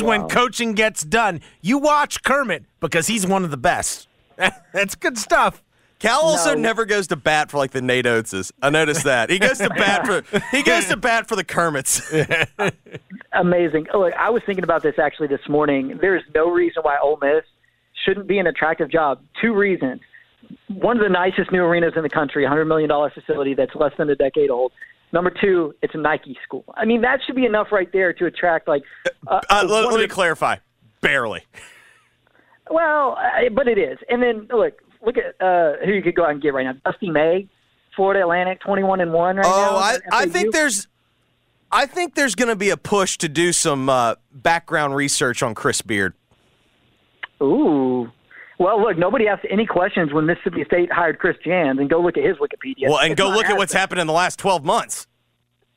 is when coaching gets done. You watch Kermit because he's one of the best. That's good stuff. Cal also No. never goes to bat for like the Nate Oateses. I noticed that. He goes to bat for he goes to bat for the Kermits. Amazing. Oh, look, I was thinking about this actually this morning. There's no reason why Ole Miss shouldn't be an attractive job. Two reasons. One of the nicest new arenas in the country, $100 million facility that's less than a decade old. Number two, it's a Nike school. I mean, that should be enough right there to attract like. Uh, Uh, let, let me the- clarify. Barely. Well, uh, but it is. And then look, look at uh, who you could go out and get right now. Dusty May, Florida Atlantic, twenty-one and one right now. Oh, I, I think there's I think there's going to be a push to do some uh, background research on Chris Beard. Ooh. Well, look, nobody asked any questions when Mississippi State hired Chris Jans, and go look at his Wikipedia. Well, and It's go not look at what's happened in the last 12 months.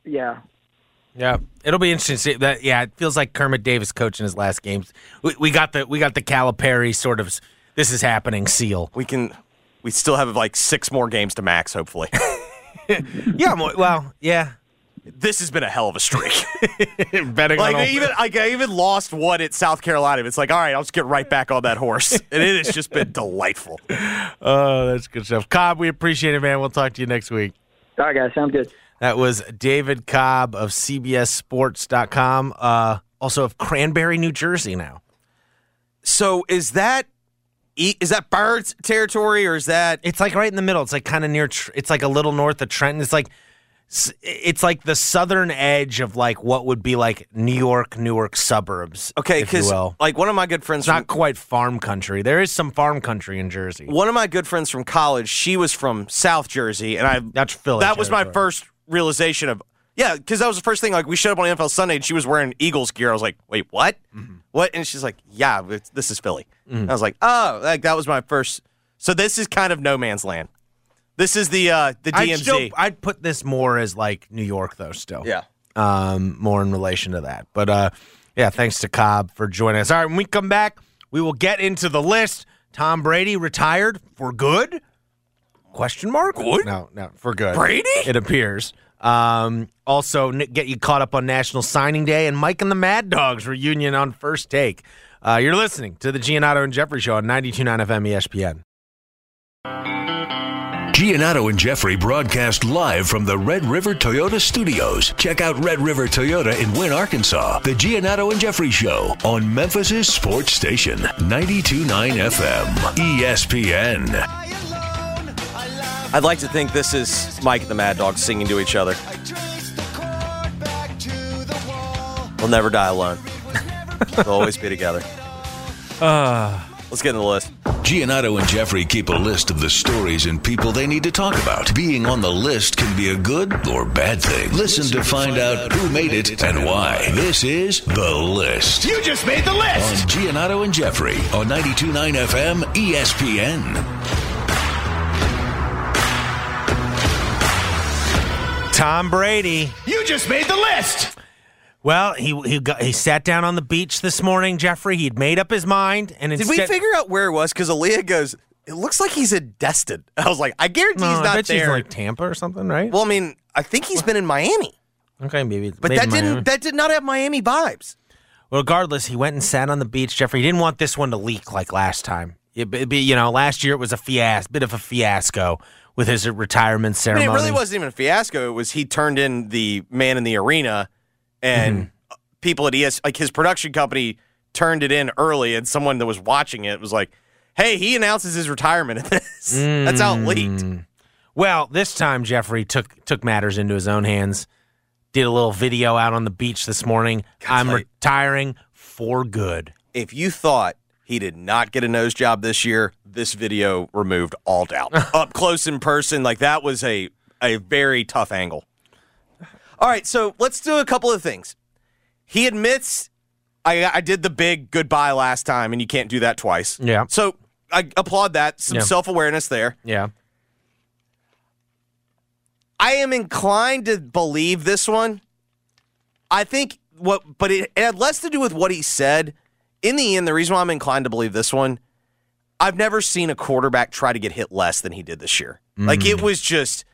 Yeah. Yeah, it'll be interesting. See that yeah, it feels like Kermit Davis coaching his last games. We, we got the we got the Calipari sort of this is happening seal. We can we still have like 6 more games to max hopefully. Yeah, mo- well, yeah. This has been a hell of a streak. Betting like on even like I even lost one at South Carolina. It's like, all right, I'll just get right back on that horse. and it has just been delightful. Oh, that's good stuff. Cobb, we appreciate it, man. We'll talk to you next week. All right, guys. Sounds good. That was David Cobb of CBSSports.com, uh, also of Cranbury, New Jersey now. So is that E- that Birds territory or is that It's like right in the middle. It's like kind of near. It's like a little north of Trenton. It's like s- it's like the southern edge of like what would be like New York, Newark suburbs. Okay, because like one of my good friends It's from not quite farm country. There is some farm country in Jersey. one of my good friends from college, she was from South Jersey, and I That's Philly. that was my first realization of yeah, because that was the first thing. Like we showed up on NFL Sunday, and she was wearing Eagles gear. I was like, wait, what? Mm-hmm. What? And she's like, yeah, this is Philly. I was like, oh, like that was my first. So this is kind of no man's land. This is the uh the I'd, DMZ. still, I'd put this more as like New York, though. Still, yeah. um, more in relation to that. But uh, yeah, thanks to Cobb for joining us. All right, when we come back, we will get into the list. Tom Brady retired for good? Question mark? Good? No, no, for good. Brady? It appears. Um, also, get you caught up on National Signing Day and Mike and the Mad Dogs reunion on first take. Uh, you're listening to the Giannotto and Jeffrey Show on 92.9 FM ESPN. Giannotto and Jeffrey broadcast live from the Red River Toyota Studios. Check out Red River Toyota in Wynne, Arkansas. The Giannotto and Jeffrey Show on Memphis' sports station, 92.9 FM, ESPN. I'd like to think this is Mike and the Mad Dog singing to each other. We'll never die alone. we'll always be together. Ah. Let's get in the list. Giannotto and Jeffrey keep a list of the stories and people they need to talk about. Being on the list can be a good or bad thing. Listen to find out who made it and why. This is The List. You just made the list. On Giannotto and Jeffrey on 92.9 FM ESPN. Tom Brady. You just made the list. Well, he he got, he sat down on the beach this morning, Jeffrey. He'd made up his mind, and Did we figure out where it was? Because Aaliyah goes, it looks like he's in Destin. I was like, I guarantee No, he's I not bet she's there. like Tampa or something, right? well, I mean, I think he's been in Miami, okay, maybe. but maybe that Miami. didn't that did not have Miami vibes. Well, regardless, he went and sat on the beach, Jeffrey. He didn't want this one to leak like last time. It, be, you know, last year it was a fiasco, bit of a fiasco with his retirement I ceremony. mean, it really wasn't even a fiasco. It was he turned in the man in the arena, and Mm-hmm. people at ES like his production company turned it in early, and someone that was watching it was like, "Hey, he announces his retirement at this." That's how it leaked. Mm. Well, this time Jeffrey took took matters into his own hands. Did a little video out on the beach this morning. I'm you- retiring for good. If you thought he did not get a nose job this year, this video removed all doubt. Up close in person, like that was a a very tough angle. All right, so let's do a couple of things. He admits I I did the big goodbye last time, and you can't do that twice. Yeah. So I applaud that. Some Yeah. self awareness there. Yeah. I am inclined to believe this one. I think what, but it, it had less to do with what he said. In the end, the reason why I'm inclined to believe this one, I've never seen a quarterback try to get hit less than he did this year. Like it mm. was just,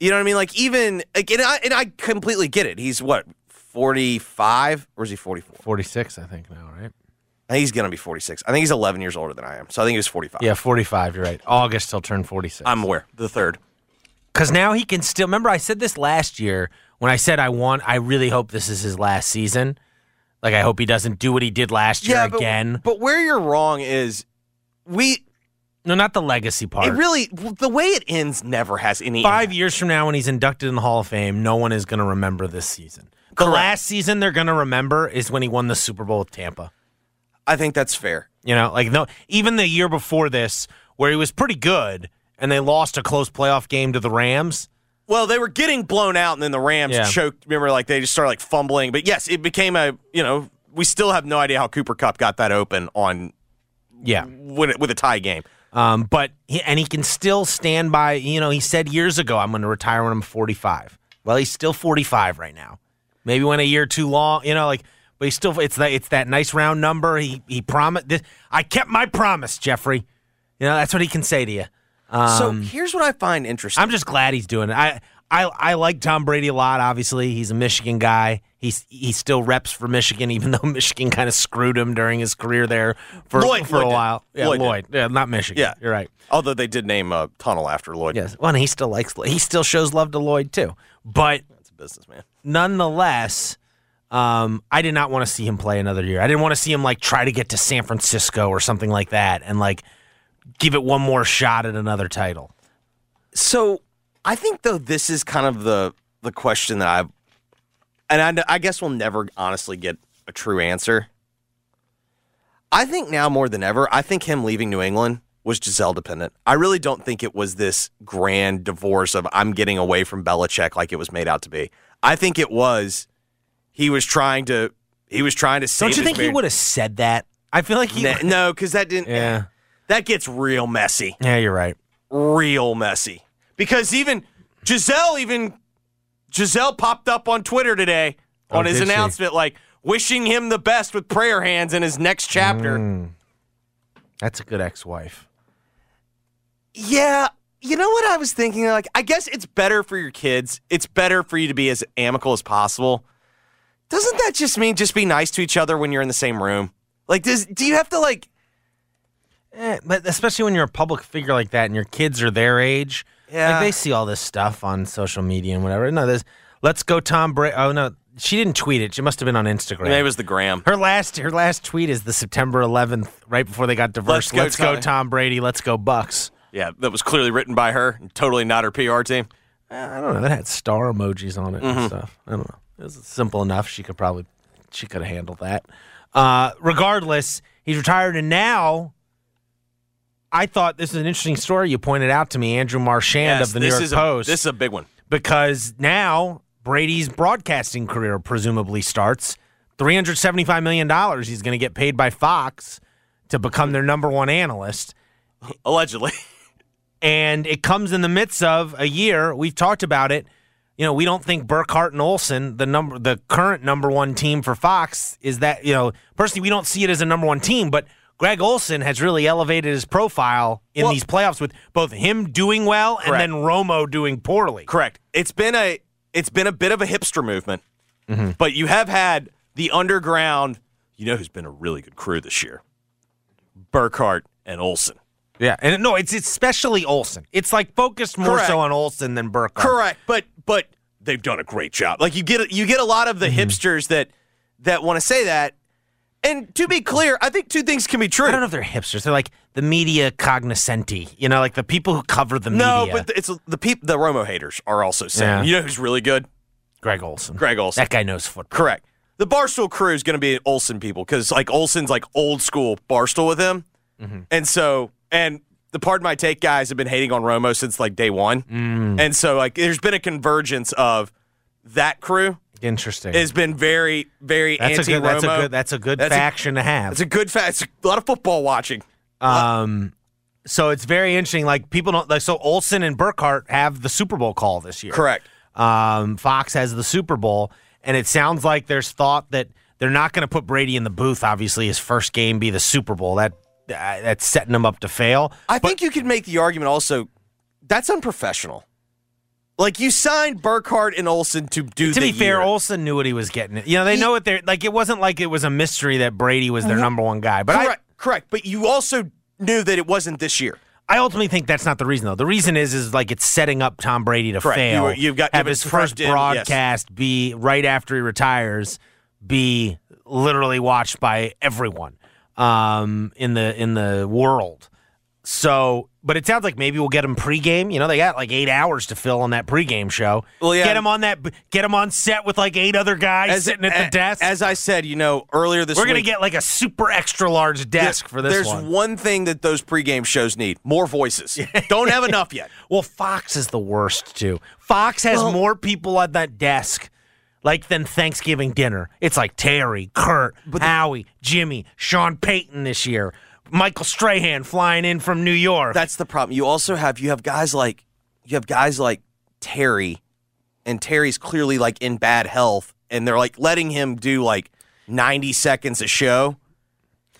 you know what I mean? Like even, like, and I, and I completely get it. He's what 45 or is he 44? 46, I think now, right? I think he's going to be 46. I think he's 11 years older than I am. So I think he was 45. Yeah, 45. You're right. August he'll turn 46. I'm aware. The third. Because now he can still. Remember, I said this last year when I said I want. I really hope this is his last season. Like I hope he doesn't do what he did last year but, again. But where you're wrong is we. No, not the legacy part. It really the way it ends never has any. Five impact. years from now, when he's inducted in the Hall of Fame, no one is going to remember this season. The Correct. last season they're going to remember is when he won the Super Bowl with Tampa. I think that's fair. You know, like no, even the year before this, where he was pretty good, and they lost a close playoff game to the Rams. Well, they were getting blown out, and then the Rams Yeah. choked. Remember, like they just started like fumbling. But yes, it became a. You know, we still have no idea how Cooper Kupp got that open on Yeah, when it, with a tie game. Um, but he, and he can still stand by. You know, he said years ago, "I'm going to retire when I'm 45." Well, he's still 45 right now. Maybe went a year too long. You know, like, but he's still. It's that. It's that nice round number. He he promised. This, I kept my promise, Jeffrey. You know, that's what he can say to you. so Um, here's what I find interesting. I'm just glad he's doing it. I. I, I like Tom Brady a lot. Obviously, he's a Michigan guy. He's he still reps for Michigan, even though Michigan kind of screwed him during his career there for Lloyd- for Lloyd a did. while. Yeah, Lloyd Lloyd. Yeah, not Michigan. Yeah. you're right. Although they did name a tunnel after Lloyd. Yes. Well, and he still likes. He still shows love to Lloyd too. But That's a businessman. nonetheless, um, I did not want to see him play another year. I didn't want to see him like try to get to San Francisco or something like that, and like give it one more shot at another title. So I think though this is kind of the the question that I've, and I, I guess we'll never honestly get a true answer. I think now more than ever, I think him leaving New England was Gisele dependent. I really don't think it was this grand divorce of I'm getting away from Belichick like it was made out to be. I think it was he was trying to he was trying to save Don't you think he would have said that? I feel like he. Na- no, because that didn't. Yeah. that gets real messy Yeah, you're right. real messy because even Gisele even Gisele popped up on Twitter today Oh, on his did she? announcement like wishing him the best with prayer hands in his next chapter. Mm. That's a good ex-wife. Yeah, you know what I was thinking like I guess it's better for your kids. It's better for you to be as amicable as possible. Doesn't that just mean just be nice to each other when you're in the same room? Like does do you have to like Eh, but especially when you're a public figure like that and your kids are their age, Yeah. like they see all this stuff on social media and whatever. No, there's let's go Tom Brady. Oh no, she didn't tweet it. She must have been on Instagram. maybe it was the gram. her last her last tweet is the September 11th, right before they got divorced. Let's go, Let's go, Tom. Tom Brady. Let's go Bucks. Yeah, that was clearly written by her, totally not her PR team. Eh, I don't know. That had star emojis on it Mm-hmm. and stuff. I don't know. It was simple enough. She could probably she could have handled that. Uh, regardless, he's retired, and now. I thought this is an interesting story you pointed out to me, Andrew Marchand Yes, of the New York Post. A, this is a big one. because now Brady's broadcasting career presumably starts. $375 million he's going to get paid by Fox to become their number one analyst. Allegedly. And it comes in the midst of a year. We've talked about it. You know, we don't think Burkhardt and Olsen, the number, the current number one team for Fox, is that you know. Personally, we don't see it as a number one team, but Greg Olsen has really elevated his profile in Well- these playoffs with both him doing well and Correct. then Romo doing poorly. Correct. It's been a it's been a bit of a hipster movement, Mm-hmm. but you have had the underground. You know who's been a really good crew this year? Burkhardt and Olsen. Yeah, and no, it's especially Olsen. It's like focused more Correct. so on Olsen than Burkhardt. Correct, but but they've done a great job. Like you get you get a lot of the Mm-hmm. hipsters that that want to say that. And to be clear, I think two things can be true. I don't know if they're hipsters. They're like the media cognoscenti. You know, like the people who cover the media. No, but it's the people. The Romo haters are also saying. Yeah. You know who's really good? Greg Olsen. Greg Olsen. That guy knows football. Correct. The Barstool crew is going to be Olsen people because like Olsen's like old school Barstool with him, Mm-hmm. and so and the Pardon My Take guys have been hating on Romo since like day one, Mm. and so like there's been a convergence of that crew Interesting. has been very very that's a anti good. That's a good. That's a good That's a- faction to have. It's a good fact. It's a lot of football watching. Um, so it's very interesting. Like people don't like. So Olsen and Burkhardt have the Super Bowl call this year. Correct. Um, Fox has the Super Bowl, and it sounds like there's thought that they're not going to put Brady in the booth. Obviously, his first game be the Super Bowl. That uh, that's setting him up to fail. I think you could make the argument also that's unprofessional. Like you signed Burkhardt and Olsen to do. The To be fair, year. Olsen knew what he was getting. You know, they know what they're like. It wasn't like it was a mystery that Brady was their number one guy. But I, correct, correct. But you also knew that it wasn't this year. I ultimately think that's not the reason, though. The reason is, is like it's setting up Tom Brady to Correct. fail. You- you've got- have his first in, yes. broadcast be right after he retires, be literally watched by everyone um, in the in the world. So, but it sounds like maybe we'll get him pregame. You know, they got like eight hours to fill on that pregame show. Well, yeah. get him on that. Get him on set with like eight other guys sitting at the desk. As I said, you know, earlier this week. We're gonna get like a super extra large desk for this There's one. thing that those pregame shows need: more voices. Don't have enough yet. Well, Fox is the worst too. Fox has Well- more people at that desk, like than Thanksgiving dinner. It's like Terry, Kurt, Howie, Jimmy, Sean Payton this year, Michael Strahan flying in from New York. That's the problem. You also have you have guys like you have guys like Terry, and Terry's clearly like in bad health, and they're like letting him do like 90 seconds a show.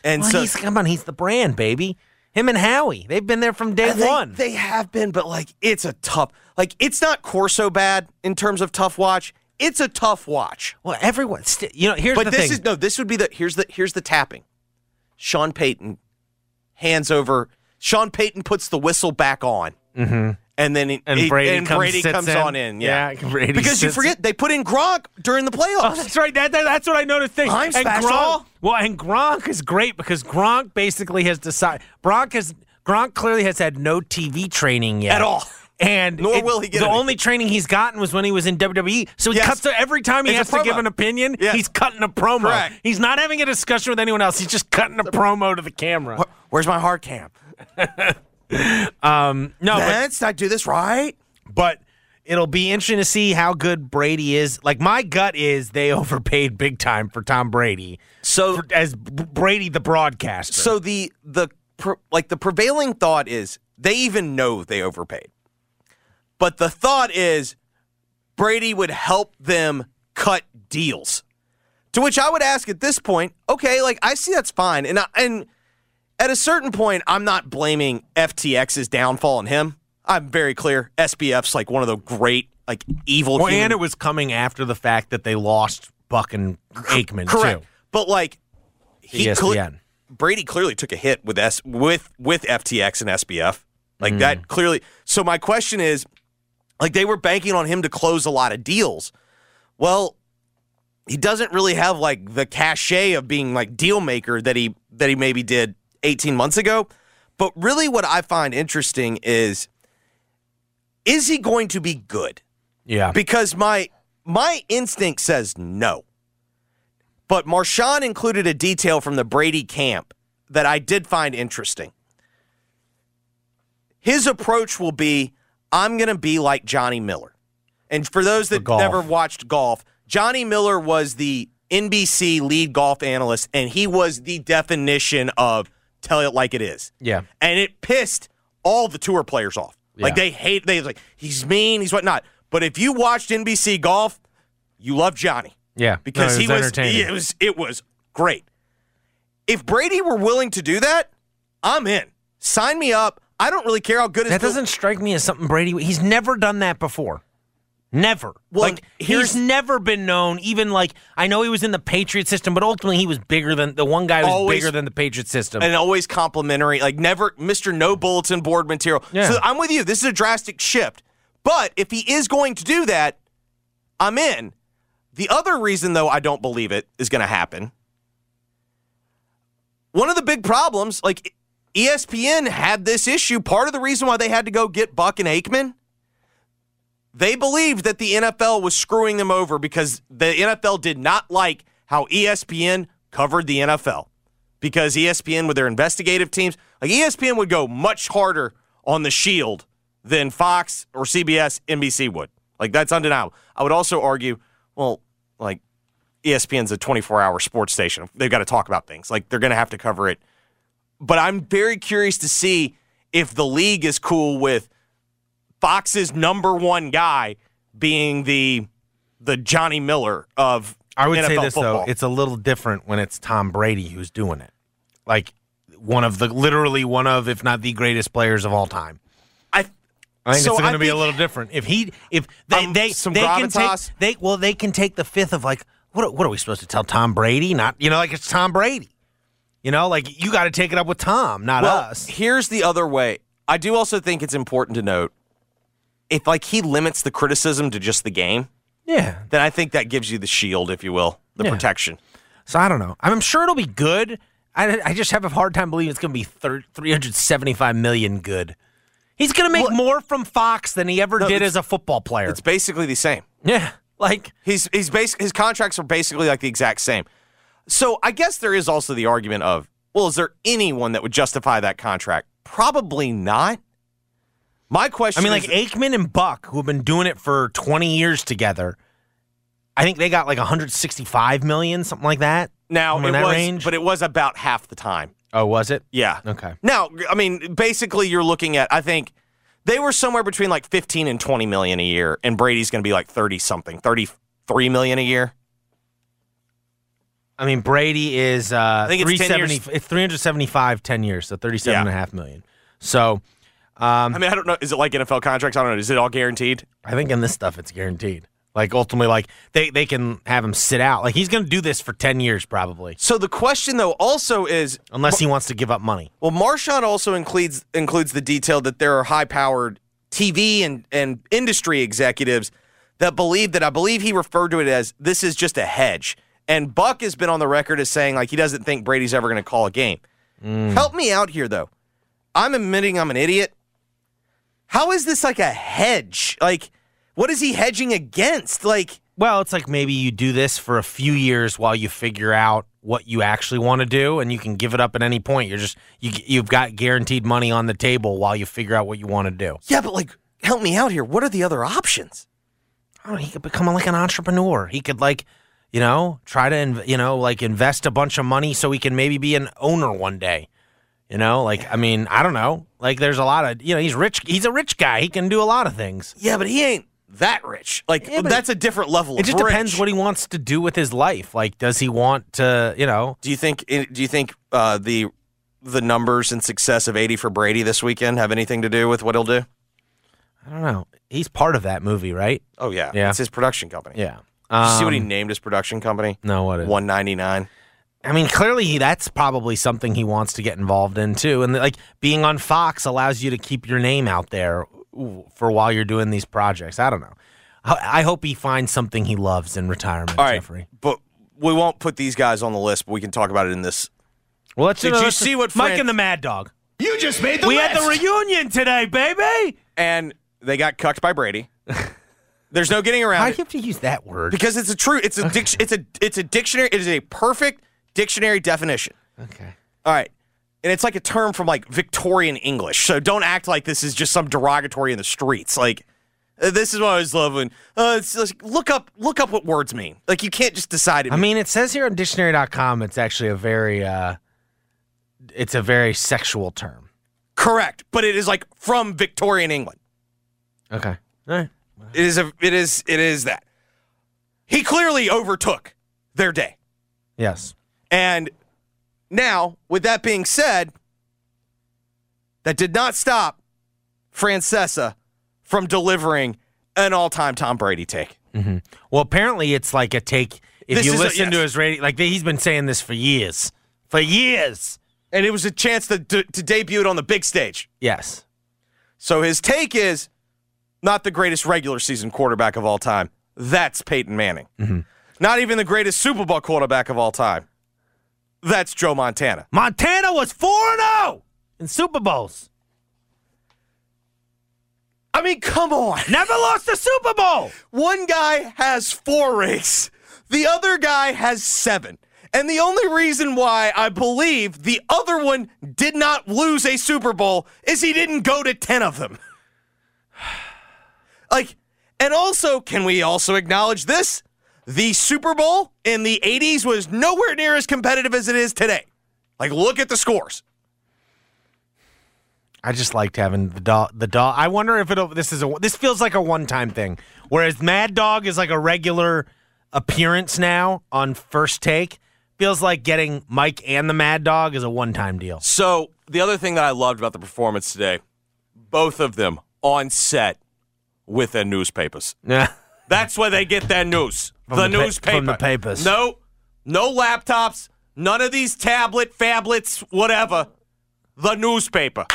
And Well, so he's, come on, he's the brand, baby. Him and Howie, they've been there from day they, one. They have been, but like it's a tough like it's not Corso bad in terms of tough watch. It's a tough watch. well, everyone, st- you know, here's But the this thing. is no, this would be the here's the here's the tapping. Sean Payton hands over. Sean Payton puts the whistle back on, mm-hmm. and then he, And he- Brady and comes- Brady comes in. on in. Yeah, Yeah, Brady because you forget they put in Gronk during the playoffs. Oh, that's right. That, that- that's what I noticed. Thing. I'm and special. Gronk, well, and Gronk is great because Gronk basically has decided. Gronk has Gronk clearly has had no TV training yet At all. And Nor it- will he get The any. only training he's gotten was when he was in WWE. So he Yes. cuts to every time he It's has to give an opinion. Yes. He's cutting a promo. Correct. He's not having a discussion with anyone else. He's just cutting a promo to the camera. Where's my hard cam? Um, no, but Vince, did I do this right? but it'll be interesting to see how good Brady is. Like my gut is they overpaid big time for Tom Brady. So For- as Brady the broadcaster. So the the like the prevailing thought is they even know they overpaid, but the thought is Brady would help them cut deals. To which I would ask at this point, okay, like I see that's fine, and I, and at a certain point, I'm not blaming FTX's downfall on him. I'm very clear. SBF's like one of the great like evil. Well, human- and it was coming after the fact that they lost Buck and Aikman correct, too. but like he ESPN. Brady clearly took a hit with S with with FTX and SBF. Like Mm. that clearly. So my question is, like they were banking on him to close a lot of deals. Well, he doesn't really have like the cachet of being like deal maker that he that he maybe did 18 months ago. But really what I find interesting is is he going to be good? Yeah. because my my instinct says no. But Marchand included a detail from the Brady camp that I did find interesting. His approach will be I'm going to be like Johnny Miller. And for those that golf. never watched golf, Johnny Miller was the NBC lead golf analyst, and he was the definition of tell it like it is yeah. and it pissed all the tour players off. Yeah. Like they hate they like he's mean, he's whatnot. But if you watched NBC golf, you love Johnny Yeah. because No, he was entertaining. it was it was great. If Brady were willing to do that, I'm in. Sign me up. I don't really care how good that doesn't strike me as something Brady. He's never done that before. Never. Well, like he's never been known. Even like I know he was in the Patriot system, but ultimately he was bigger than the one guy was Always- bigger than the Patriot system. and always complimentary, like never Mr. No Bulletin Board material. Yeah. So I'm with you. This is a drastic shift. But if he is going to do that, I'm in. The other reason, though, I don't believe it is going to happen. One of the big problems, like ESPN had this issue. Part of the reason why they had to go get Buck and Aikman, they believed that the NFL was screwing them over because the NFL did not like how ESPN covered the NFL because ESPN with their investigative teams, like ESPN would go much harder on the Shield than Fox or CBS, NBC would. Like that's undeniable. I would also argue, well, like ESPN's a 24-hour sports station. They've got to talk about things. Like they're going to have to cover it. But I'm very curious to see if the league is cool with Fox's number one guy being the the Johnny Miller of I would say this football. though: it's a little different when it's Tom Brady who's doing it. Like one of the literally one of, if not the greatest players of all time. I I think So it's going to be a little different. If he, if they, Um, they, some they can take, they, well, they can take the fifth of like, what, what are we supposed to tell Tom Brady? Not, you know, like it's Tom Brady. You know, like you got to take it up with Tom, not Well, us. here's the other way. I do also think it's important to note if like he limits the criticism to just the game, Yeah. then I think that gives you the shield, if you will, the Yeah. protection. So I don't know. I'm sure it'll be good. I, I just have a hard time believing it's going to be thir- 375 million good. He's going to make Well- more from Fox than he ever No, did as a football player. It's basically the same. Yeah. Like, He's he's basic his contracts are basically like the exact same. So I guess there is also the argument of, well, is there anyone that would justify that contract? Probably not. My question I mean, like is, Aikman and Buck, who have been doing it for 20 years together, I think they got like 165 million, something like that. now it in that was, range. but it was about half the time. Oh, was it? Yeah. Okay. Now, I mean, basically, you're looking at. I think they were somewhere between like 15 and 20 million a year, and Brady's going to be like 30 something, 33 million a year. I mean, Brady is uh, I think it's 10 years. it's 375 10 years, so 37 Yeah. and a half million. So Um, I mean, I don't know. Is it like NFL contracts? I don't know. Is it all guaranteed? I think in this stuff it's guaranteed. Like ultimately, like they, they can have him sit out. Like he's going to do this for 10 years probably, So the question though also is, unless he wants to give up money. well, Marchand also includes includes the detail that there are high powered TV and and industry executives that believe that I believe he referred to it as this is just a hedge. And Buck has been on the record as saying like he doesn't think Brady's ever going to call a game. Mm. Help me out here though. I'm admitting I'm an idiot. How is this like a hedge? Like, what is he hedging against? Like, Well, it's like maybe you do this for a few years while you figure out what you actually want to do, and you can give it up at any point. You're just you you've got guaranteed money on the table while you figure out what you want to do. yeah, but like, help me out here. What are the other options? I don't know, he could become like an entrepreneur. He could like, you know, try to inv- you know like invest a bunch of money so he can maybe be an owner one day. You know, like I mean, I don't know. Like there's a lot of you know he's rich. He's a rich guy. He can do a lot of things. Yeah, but he ain't that rich. Like, Yeah, that's a different level. It just rich. depends what he wants to do with his life. Like, does he want to, you know? Do you think? Do you think uh, the the numbers and success of 80 for Brady this weekend have anything to do with what he'll do? I don't know. He's part of that movie, right? Oh yeah, Yeah. It's his production company. Yeah. Did you see what he Um, named his production company? No, what is? 199. I mean, clearly that's probably something he wants to get involved in too. And like being on Fox allows you to keep your name out there for while you're doing these projects. I don't know. I I hope he finds something he loves in retirement, All right, Jeffrey. but we won't put these guys on the list. But we can talk about it in this. Well, let's Did you let's- see what Mike and the Mad Dog? You just made the we list. had the reunion today, baby. And they got cucked by Brady. There's no getting around Why it do you have to use that word? because it's a true. It's a dic- it's a it's a dictionary. It is a perfect dictionary definition. okay. All right. And it's like a term from like Victorian English. So don't act like this is just some derogatory in the streets. Like uh, this is what I was loving. uh, it's just, look up look up what words mean. Like you can't just decide it. I mean, it says here on dictionary.com it's actually a very uh it's a very sexual term. correct, but it is like from Victorian England. Okay. All right. It is a it is it is that. He clearly overtook their day. Yes. And now, with that being said, that did not stop Francesa from delivering an all-time Tom Brady take. Mm-hmm. Well, apparently it's like a take if This you is a- listen to his radio like he's been saying this for years. For years. and it was a chance to, to, to debut it on the big stage. Yes. So his take is not the greatest regular season quarterback of all time. That's Peyton Manning. Mm-hmm. Not even the greatest Super Bowl quarterback of all time. That's Joe Montana. Montana was 4 0 in Super Bowls. I mean, come on. Never lost a Super Bowl. One guy has four rings, the other guy has seven. And the only reason why I believe the other one did not lose a Super Bowl is he didn't go to 10 of them. like, and also, can we also acknowledge this? The Super Bowl in the 80s was nowhere near as competitive as it is today. Like, look at the scores. I just liked having the dog. The dog. I wonder if it'll. This is a. This feels like a one-time thing. Whereas Mad Dog is like a regular appearance now on First Take. Feels like getting Mike and the Mad Dog is a one-time deal. So the other thing that I loved about the performance today, both of them on set with their newspapers. Yeah. That's where they get their news. The, the pa- newspaper. from the papers. No, no laptops. None of these tablet, phablets, whatever. The newspaper.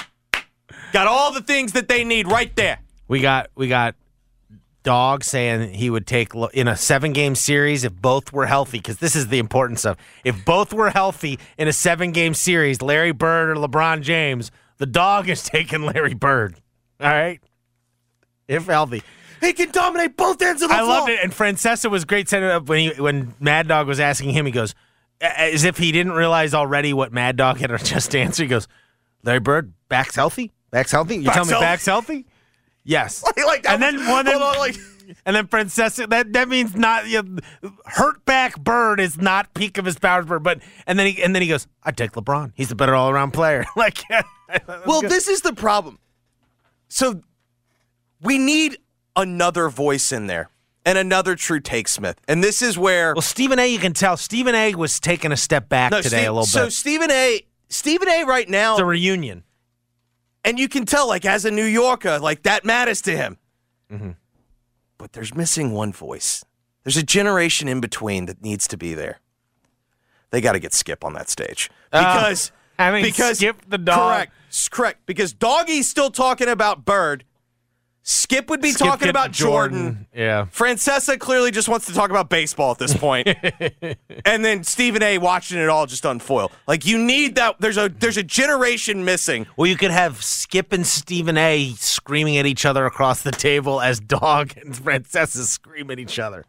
Got all the things that they need right there. We got we got dog saying he would take in a seven game series if both were healthy because this is the important stuff. If both were healthy in a seven game series, Larry Bird or LeBron James, the dog is taking Larry Bird. All right, if healthy. He can dominate both ends of the floor. I floor. loved it, and Francesa was great setting up when he when Mad Dog was asking him. He goes, as if he didn't realize already what Mad Dog had just answered. He goes, "Larry Bird, back's healthy. Back's healthy. You tell me healthy? back's healthy? Yes. Like that and then was- one, then, on, like- and then Francesa. That that means not you know, hurt back Bird is not peak of his powers. Bird, but and then he and then he goes, "I take LeBron. He's the better all around player." like, Well, this is the problem. So we need another voice in there and another true take Smith. And this is where well, Stephen A. You can tell Stephen A. was taking a step back today Steve- a little so bit. So Stephen A. Stephen A. right now, It's a reunion. and you can tell, like as a New Yorker, like that matters to him. Mm-hmm. But there's missing one voice. There's a generation in between that needs to be there. They got to get Skip on that stage because I mean, because Skip the dog. Correct, correct. Because Doggy's still talking about Bird. Skip would be Skip talking about Jordan. Yeah. Francesa clearly just wants to talk about baseball at this point. and then Stephen A watching it all just unfoil. Like you need that there's a there's a generation missing. Well, you could have Skip and Stephen A. screaming at each other across the table as Dog and Francesa scream at each other.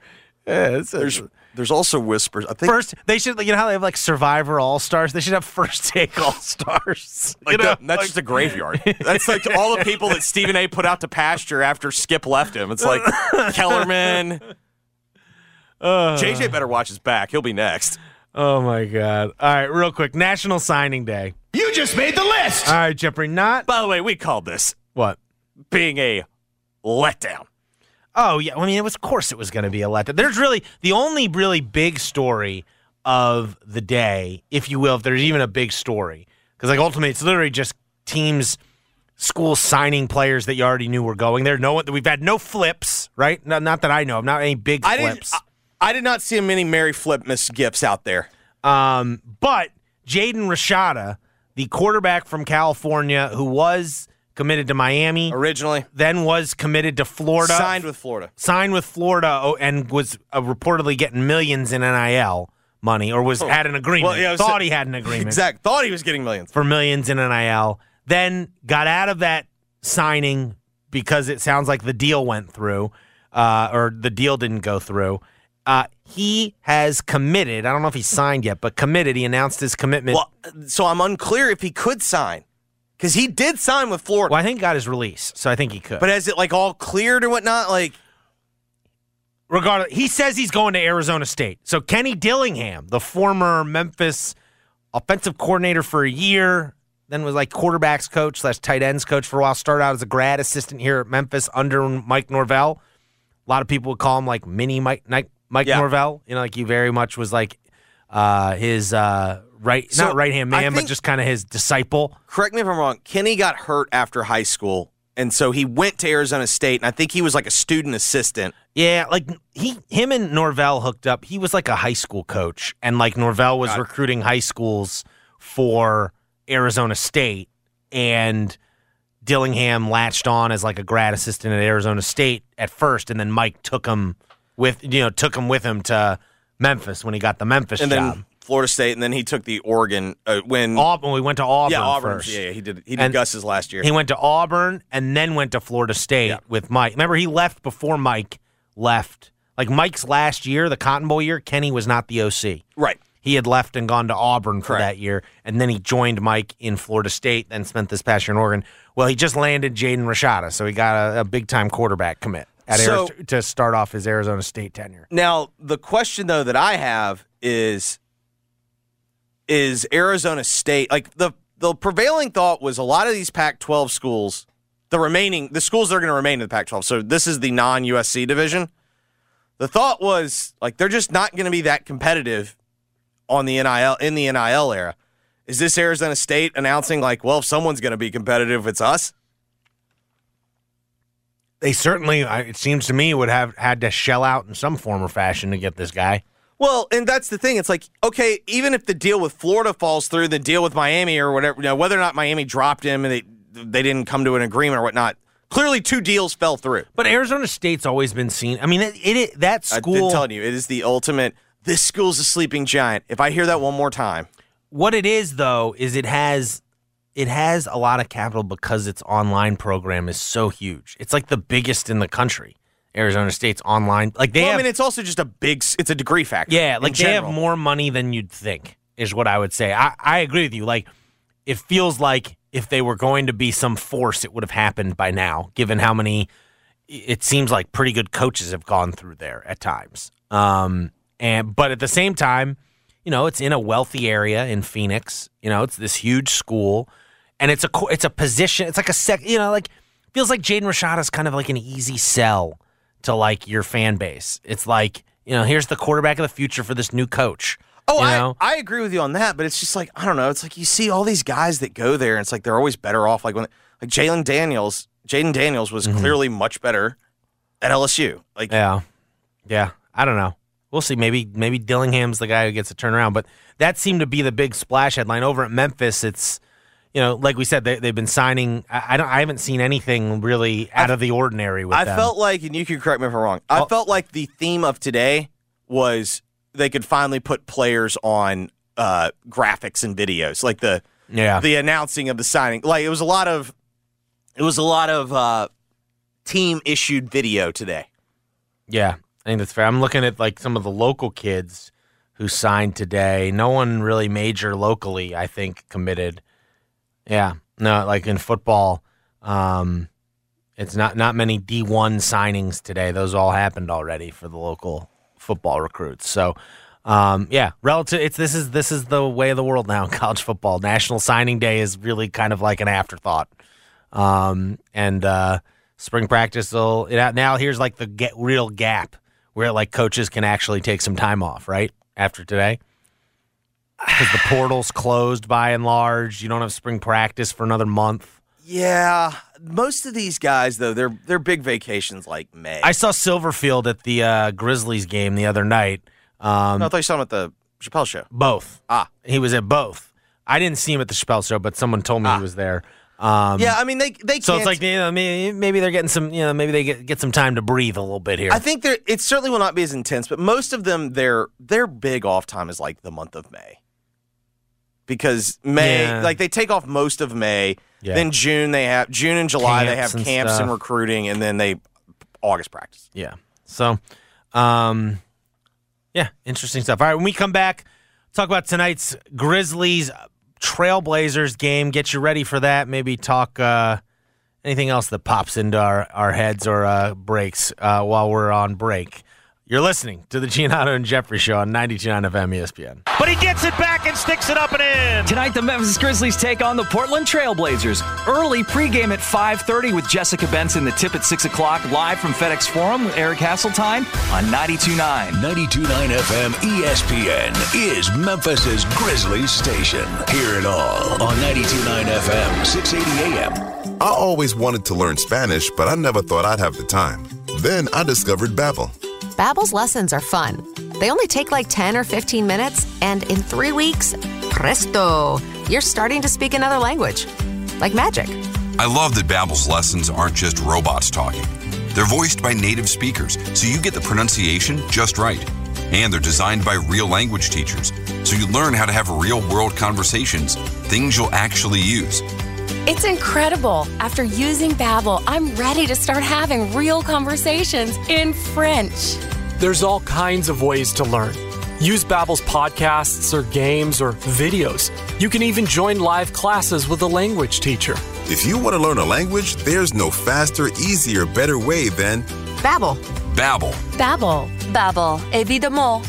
Yeah, it's a- There's there's also whispers. I think first, they should, you know how they have like Survivor All Stars? They should have First Take All Stars. like you know? that- that's just a graveyard. That's like all the people that Stephen A put out to pasture after Skip left him. It's like Kellerman. Uh, JJ better watch his back. He'll be next. oh my God. All right, real quick National Signing Day. You just made the list. All right, Jeffrey, not By the way, we called this what? being a letdown. Oh yeah, I mean, it was of course it was going to be a letdown. There's really the only really big story of the day, if you will, if there's even a big story, because like ultimately it's literally just teams, schools signing players that you already knew were going there. No we've had no flips, right? No, not that I know of, not any big I didn't. flips. I, I did not see many Mary Flip Miss gifts out there. Um, but Jaden Rashada, the quarterback from California, who was committed to Miami, Originally then was committed to Florida, signed with Florida. signed with Florida oh, and was uh, reportedly getting millions in NIL money, or was had an agreement. Well, yeah, thought he had an agreement Exact. Thought he was getting millions. for millions in NIL. Then got out of that signing because it sounds like the deal went through, uh, or the deal didn't go through. Uh, he has committed. I don't know if he signed yet, but committed. He announced his commitment. Well, so I'm unclear if he could sign because he did sign with Florida. Well, I think he got his release, so I think he could. But has it like all cleared or whatnot? Like, regardless, he says he's going to Arizona State. So Kenny Dillingham, the former Memphis offensive coordinator for a year, then was like quarterbacks coach slash tight ends coach for a while. Started out as a grad assistant here at Memphis under Mike Norvell. A lot of people would call him like mini Mike Mike, Mike Yeah. Norvell. You know, like he very much was like uh, his uh, right, So, not right hand man, but just kind of his disciple. correct me if I'm wrong. Kenny got hurt after high school, and so he went to Arizona State, and I think he was like a student assistant. Yeah, like he, him and Norvell hooked up. He was like a high school coach, and like Norvell was recruiting high schools for Arizona State, and Dillingham latched on as like a grad assistant at Arizona State at first, and then Mike took him with you know took him with him to Memphis when he got the Memphis and job. Florida State, and then he took the Oregon uh, when Auburn, we went to Auburn yeah Auburn. first. Yeah, yeah, he did. He did And Gus's last year. He went to Auburn and then went to Florida State Yeah. with Mike. Remember, he left before Mike left. Like Mike's last year, the Cotton Bowl year, Kenny was not the OC. right. He had left and gone to Auburn for Correct. that year, and then he joined Mike in Florida State, then spent this past year in Oregon. Well, he just landed Jaden Rashada, so he got a, a big time quarterback commit at So- Ari- to start off his Arizona State tenure. Now, the question though that I have is is Arizona State like the the prevailing thought was a lot of these Pac-12 schools, the remaining the schools that are going to remain in the Pac-12. So this is the non-USC division. The thought was like they're just not going to be that competitive on the NIL in the NIL era. Is this Arizona State announcing like, well, if someone's going to be competitive, it's us? they certainly, it seems to me, would have had to shell out in some form or fashion to get this guy. Well, and that's the thing. It's like, okay, even if the deal with Florida falls through, the deal with Miami or whatever, you know, whether or not Miami dropped him and they they didn't come to an agreement or whatnot, clearly two deals fell through. But Arizona State's always been seen. I mean, it, it that I've school. been telling you, it is the ultimate. This school's a sleeping giant. If I hear that one more time, what it is though is it has it has a lot of capital because its online program is so huge. It's like the biggest in the country. Arizona State's online, like they well, have, I mean, it's also just a big. It's a degree factor. yeah, like they have more money than you'd think. Is what I would say. I, I agree with you. Like it feels like if they were going to be some force, it would have happened by now. Given how many, it seems like pretty good coaches have gone through there at times. Um, and but at the same time, you know, it's in a wealthy area in Phoenix. You know, it's this huge school, and it's a it's a position. It's like a sec. You know, like feels like Jaden Rashad is kind of like an easy sell to like your fan base. It's like you know, here's the quarterback of the future for this new coach. Oh, you I, know? I agree with you on that, but it's just like I don't know. It's like you see all these guys that go there, and it's like they're always better off. Like when like Jalen Daniels, Jayden Daniels was mm-hmm. clearly much better at LSU. Like Yeah, yeah. I don't know. We'll see. Maybe maybe Dillingham's the guy who gets a turnaround, but that seemed to be the big splash headline over at Memphis. It's you know, like we said, they, they've been signing. I, I don't. I haven't seen anything really out of the ordinary with I them. felt like, and you can correct me if I'm wrong. I Oh. felt like the theme of today was they could finally put players on uh, graphics and videos, like the yeah, the announcing of the signing. Like it was a lot of it was a lot of uh, team issued video today. yeah. I think that's fair. I'm looking at like some of the local kids who signed today. No one really major locally, I think, committed. Yeah, no, like in football, um, it's not not many D1 signings today. Those all happened already for the local football recruits. So, um, yeah, relative. It's this is this is the way of the world now in college football. National Signing Day is really kind of like an afterthought. Um, and uh, spring practice will now here's like the get, real gap where like coaches can actually take some time off right after today because the portal's closed by and large. You don't have spring practice for another month. Yeah, most of these guys though, they're they're big vacations like May. I saw Silverfield at the uh, Grizzlies game the other night. Um, No, I thought you saw him at the Chappelle show. both. Ah. he was at both. I didn't see him at the Chappelle show, but someone told me he was there. Um, Yeah, I mean they they So it's like you know, maybe, maybe they're getting some, you know, maybe they get, get some time to breathe a little bit here. I think it certainly will not be as intense, but most of them their their big off time is like the month of May. Because May, Yeah. like they take off most of May, Yeah. then June they have June and July they have Camps and camps and recruiting, and then they August practice. Yeah. So, um, yeah, interesting stuff. All right, when we come back, talk about tonight's Grizzlies Trailblazers game. Get you ready for that. Maybe talk uh, anything else that pops into our, our heads or uh, breaks uh, while we're on break. You're listening to the Giannotto and Jeffrey Show on 92.9 FM ESPN. But he gets it back and sticks it up and in. Tonight, the Memphis Grizzlies take on the Portland Trailblazers. Early pregame at 5.30 with Jessica Benson. The tip at 6 o'clock live from FedEx Forum with Eric Hasseltine on 92.9. 92.9 FM ESPN is Memphis's Grizzlies station. Hear it all on 92.9 FM, 680 AM. I always wanted to learn Spanish, but I never thought I'd have the time. Then I discovered Babbel. Babbel's lessons are fun. They only take like 10 or 15 minutes, and in three weeks, presto, you're starting to speak another language. Like magic. I love that Babbel's lessons aren't just robots talking. They're voiced by native speakers, so you get the pronunciation just right. And they're designed by real language teachers, so you learn how to have real world conversations, things you'll actually use. It's incredible. After using Babbel, I'm ready to start having real conversations in French. There's all kinds of ways to learn. Use Babbel's podcasts or games or videos. You can even join live classes with a language teacher. If you want to learn a language, there's no faster, easier, better way than Babbel. Babbel. Babbel. Babbel, évidemment.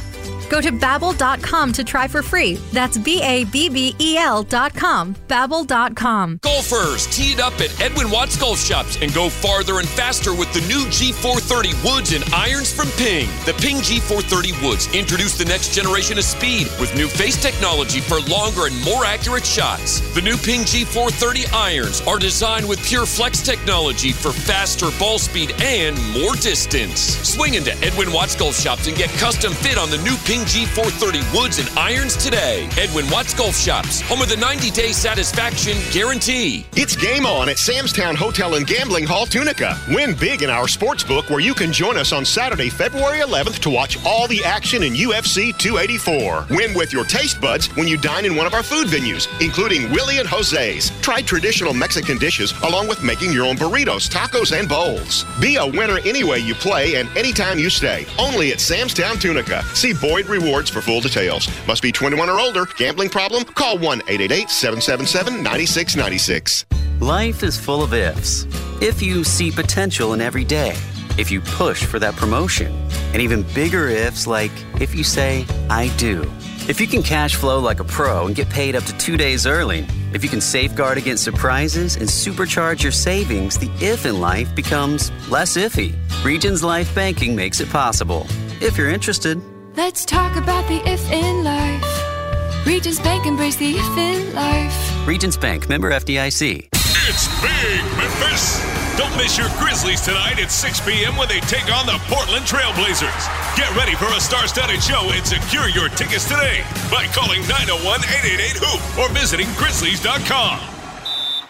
Go to babbel.com to try for free. That's B A B B E L dot com. Babbel.com. Golfers, tee it up at Edwin Watts Golf Shops and go farther and faster with the new G430 woods and irons from Ping. The Ping G430 woods introduce the next generation of speed with new face technology for longer and more accurate shots. The new Ping G430 irons are designed with pure flex technology for faster ball speed and more distance. Swing into Edwin Watts Golf Shops and get custom fit on the new Ping G430 woods and irons today. Edwin Watts Golf Shops, home of the 90 day satisfaction guarantee. It's game on at Sam's Town Hotel and Gambling Hall, Tunica. Win big in our sports book where you can join us on Saturday, February 11th to watch all the action in UFC 284. Win with your taste buds when you dine in one of our food venues, including Willie and Jose's. Try traditional Mexican dishes along with making your own burritos, tacos, and bowls. Be a winner any way you play and anytime you stay. Only at Sam's Town, Tunica. See Boyd Rewards for full details. Must be 21 or older. Gambling problem? Call 1 888 777 9696. Life is full of ifs. If you see potential in every day, if you push for that promotion, and even bigger ifs like if you say, I do. If you can cash flow like a pro and get paid up to two days early, if you can safeguard against surprises and supercharge your savings, the if in life becomes less iffy. Regions Life Banking makes it possible. If you're interested, Let's talk about the if in life. Regions Bank embrace the if in life. Regions Bank, member FDIC. It's big, Memphis. Don't miss your Grizzlies tonight at 6 p.m. when they take on the Portland Trailblazers. Get ready for a star-studded show and secure your tickets today by calling 901-888-HOOP or visiting grizzlies.com.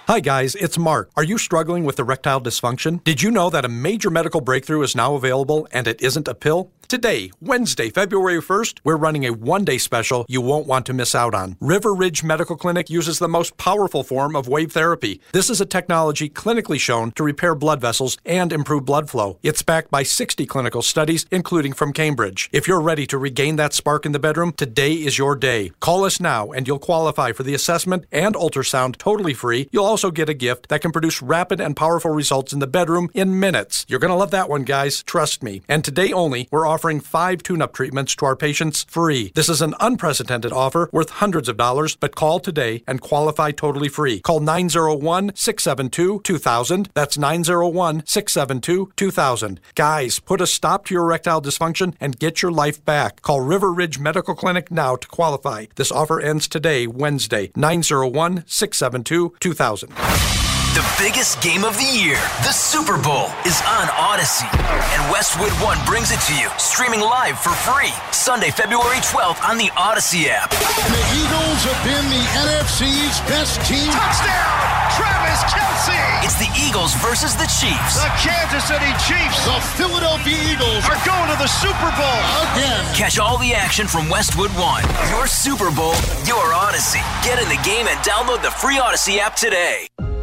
Hi, guys, it's Mark. Are you struggling with erectile dysfunction? Did you know that a major medical breakthrough is now available and it isn't a pill? Today, Wednesday, February 1st, we're running a one day special you won't want to miss out on. River Ridge Medical Clinic uses the most powerful form of wave therapy. This is a technology clinically shown to repair blood vessels and improve blood flow. It's backed by 60 clinical studies, including from Cambridge. If you're ready to regain that spark in the bedroom, today is your day. Call us now and you'll qualify for the assessment and ultrasound totally free. You'll also get a gift that can produce rapid and powerful results in the bedroom in minutes. You're going to love that one, guys. Trust me. And today only, we're offering five tune up treatments to our patients free. This is an unprecedented offer worth hundreds of dollars, but call today and qualify totally free. Call 901 672 2000. That's 901 672 2000. Guys, put a stop to your erectile dysfunction and get your life back. Call River Ridge Medical Clinic now to qualify. This offer ends today, Wednesday, 901 672 2000. 2000. The biggest game of the year, the Super Bowl, is on Audacy. And Westwood One brings it to you, streaming live for free, Sunday, February 12th on the Audacy app. The Eagles have been the NFC's best team. Touchdown! Travis Kelce! It's the Eagles versus the Chiefs. The Kansas City Chiefs, the Philadelphia Eagles, are going to the Super Bowl again. Catch all the action from Westwood One. Your Super Bowl, your Audacy. Get in the game and download the free Audacy app today.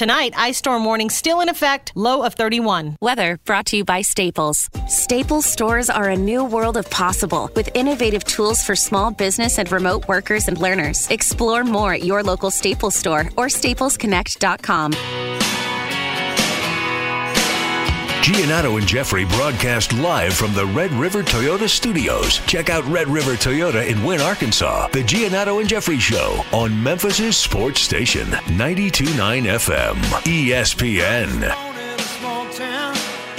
Tonight, ice storm warning still in effect, low of 31. Weather brought to you by Staples. Staples stores are a new world of possible with innovative tools for small business and remote workers and learners. Explore more at your local Staples store or staplesconnect.com. Giannotto and Jeffrey broadcast live from the Red River Toyota studios. Check out Red River Toyota in Wynne, Arkansas. The Giannotto and Jeffrey Show on Memphis' sports station, 92.9 FM, ESPN.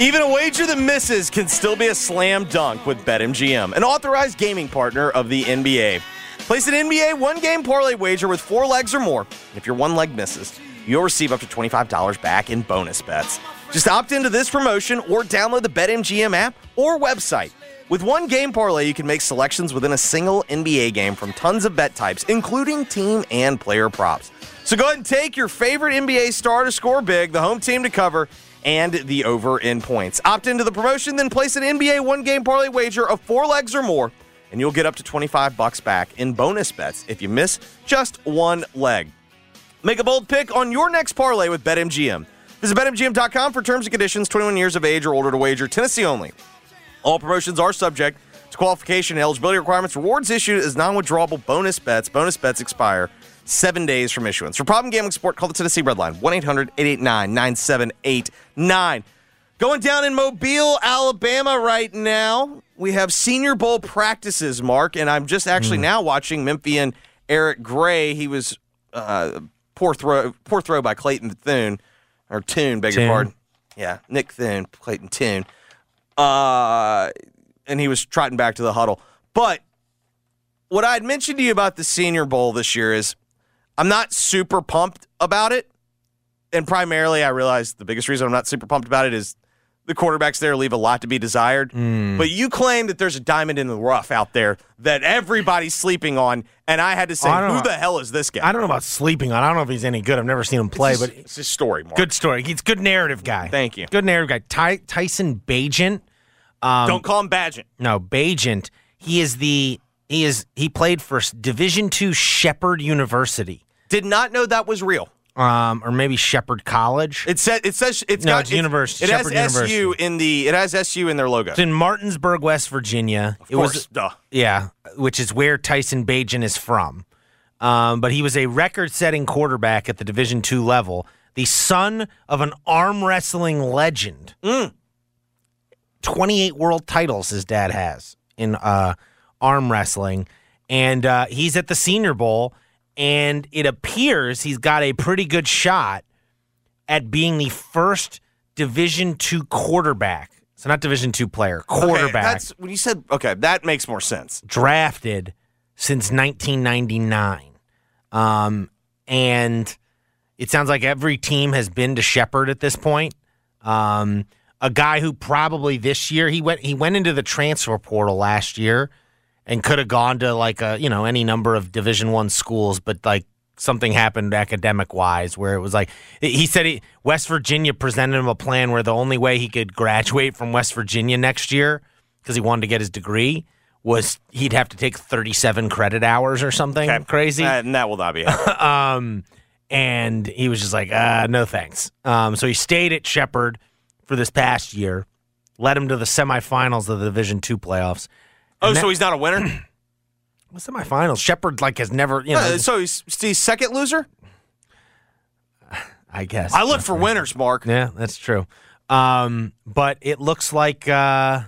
Even a wager that misses can still be a slam dunk with BetMGM, an authorized gaming partner of the NBA. Place an NBA one game parlay wager with four legs or more. If your one leg misses, you'll receive up to $25 back in bonus bets. Just opt into this promotion or download the BetMGM app or website. With one game parlay, you can make selections within a single NBA game from tons of bet types, including team and player props. So go ahead and take your favorite NBA star to score big, the home team to cover, and the over in points. Opt into the promotion, then place an NBA one game parlay wager of four legs or more, and you'll get up to 25 bucks back in bonus bets if you miss just one leg. Make a bold pick on your next parlay with BetMGM. Visit BetMGM.com for terms and conditions, 21 years of age or older to wager, Tennessee only. All promotions are subject to qualification and eligibility requirements. Rewards issued as non withdrawable bonus bets. Bonus bets expire seven days from issuance. For problem gambling support, call the Tennessee Red Line 1 800 889 9789. Going down in Mobile, Alabama right now, we have Senior Bowl practices, Mark, and I'm just actually now watching Memphian Eric Gray. He was uh, poor throw, poor throw by Clayton Thune or Tune, beg your pardon. Yeah, Nick Thune, Clayton Tune. Uh, and he was trotting back to the huddle. But what I had mentioned to you about the Senior Bowl this year is I'm not super pumped about it. And primarily, I realize the biggest reason I'm not super pumped about it is the quarterbacks there leave a lot to be desired. Hmm. But you claim that there's a diamond in the rough out there that everybody's sleeping on. And I had to say, who know. the hell is this guy? I don't know about sleeping on. I don't know if he's any good. I've never seen him play, It's but his- it's his story, Mark. good story. He's a good narrative guy. Thank you. Good narrative guy. Ty- Tyson Bagent. Um, Don't call him Badgent. No, Bagent. He is the he is he played for Division Two Shepherd University, Did not know that was real. Um, or maybe Shepherd College. It says it says it's No, got it's university, It has Shepherd SU in the it has SU in their logo. It's in Martinsburg, West Virginia. Of it course, was duh. yeah, which is where Tyson Bagent is from. Um, but he was a record-setting quarterback at the Division two level, the son of an arm wrestling legend. Mm. Twenty-eight world titles his dad has in uh, arm wrestling, and uh, he's at the Senior Bowl, and it appears he's got a pretty good shot at being the first Division two quarterback. So not Division two player, Okay, quarterback that's when you said okay, that makes more sense. drafted since 1999. Um, and it sounds like every team has been to Shepherd at this point. Um, a guy who probably this year he went he went into the transfer portal last year and could have gone to like a you know any number of Division One schools, but like something happened academic wise where it was like he said he, West Virginia presented him a plan where the only way he could graduate from West Virginia next year because he wanted to get his degree was he'd have to take 37 credit hours or something crazy. Uh, and that will not be um, and he was just like, uh, no thanks. Um, so he stayed at Shepherd for this past year, led him to the semifinals of the Division Two playoffs. Oh, And so he's not a winner. What's what semifinals? Shepherd like has never, you know. Uh, so he's, he's second loser. I guess I look for winners, Mark. Yeah, that's true. Um, but it looks like, uh,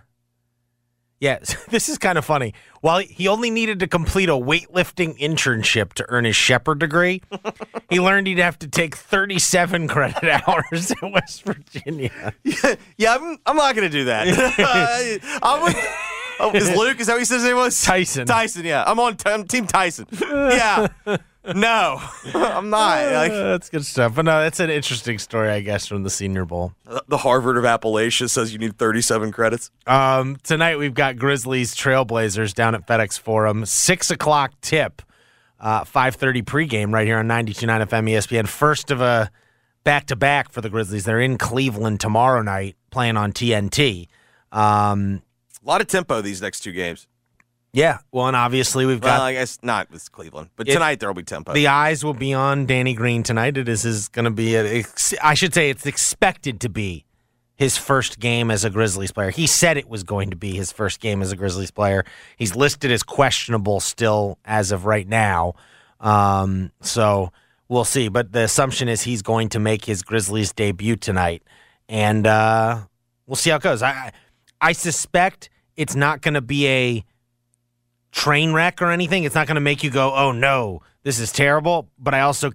yeah, this is kind of funny. While he only needed to complete a weightlifting internship to earn his Shepherd degree, he learned he'd have to take 37 credit hours in West Virginia. Yeah, I'm, I'm not going to do that. I would. Oh, is Luke? Is that what he says his name was? Tyson. Tyson. Yeah, I'm on t- Team Tyson. Yeah. No, I'm not. Like, Uh, that's good stuff. But no, that's an interesting story, I guess, from the Senior Bowl. the Harvard of Appalachia says you need 37 credits. Um, tonight we've got Grizzlies Trailblazers down at FedEx Forum. Six o'clock tip, uh, five thirty pregame right here on 92.9 FM ESPN. First of a back to back for the Grizzlies. They're in Cleveland tomorrow night playing on TNT. Um, A lot of tempo these next two games. Yeah. Well, and obviously we've Well, got I guess not with Cleveland, but It- tonight there will be tempo. the eyes will be on Danny Green tonight. It is is going to be a, I should say it's expected to be his first game as a Grizzlies player. He said it was going to be his first game as a Grizzlies player. He's listed as questionable still as of right now. Um, so we'll see. But the assumption is he's going to make his Grizzlies debut tonight, and uh, we'll see how it goes. I I suspect it's not going to be a train wreck or anything. It's not going to make you go, "Oh no, this is terrible." But I also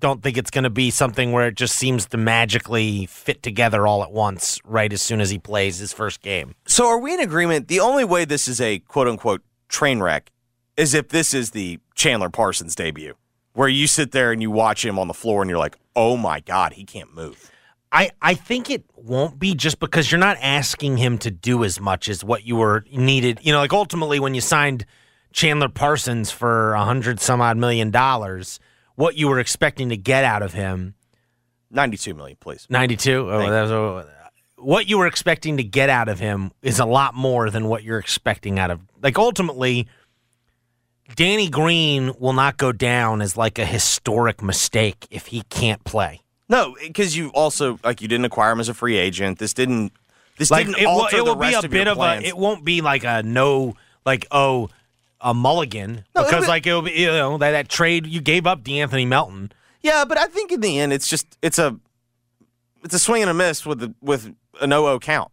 don't think it's going to be something where it just seems to magically fit together all at once right as soon as he plays his first game. So are we in agreement? The only way this is a quote unquote train wreck is if this is the Chandler Parsons debut, where you sit there and you watch him on the floor and you're like, oh my God, he can't move. I, I think it won't be just because you're not asking him to do as much as what you were needed. You know, like ultimately when you signed Chandler Parsons for a hundred some odd million dollars, what you were expecting to get out of him 92 million, please. 92. Oh, that was, oh, what you were expecting to get out of him is a lot more than what you're expecting out of. Like ultimately, Danny Green will not go down as like a historic mistake if he can't play. No, because you also like you didn't acquire him as a free agent. This didn't. This like didn't it will, alter it will the be rest a of your bit of plans. a. It won't be like a no, like oh, a mulligan No, it'll because be- like it'll be you know that that trade you gave up De'Anthony Melton. Yeah, but I think in the end, it's just it's a it's a swing and a miss with the with an 0 count.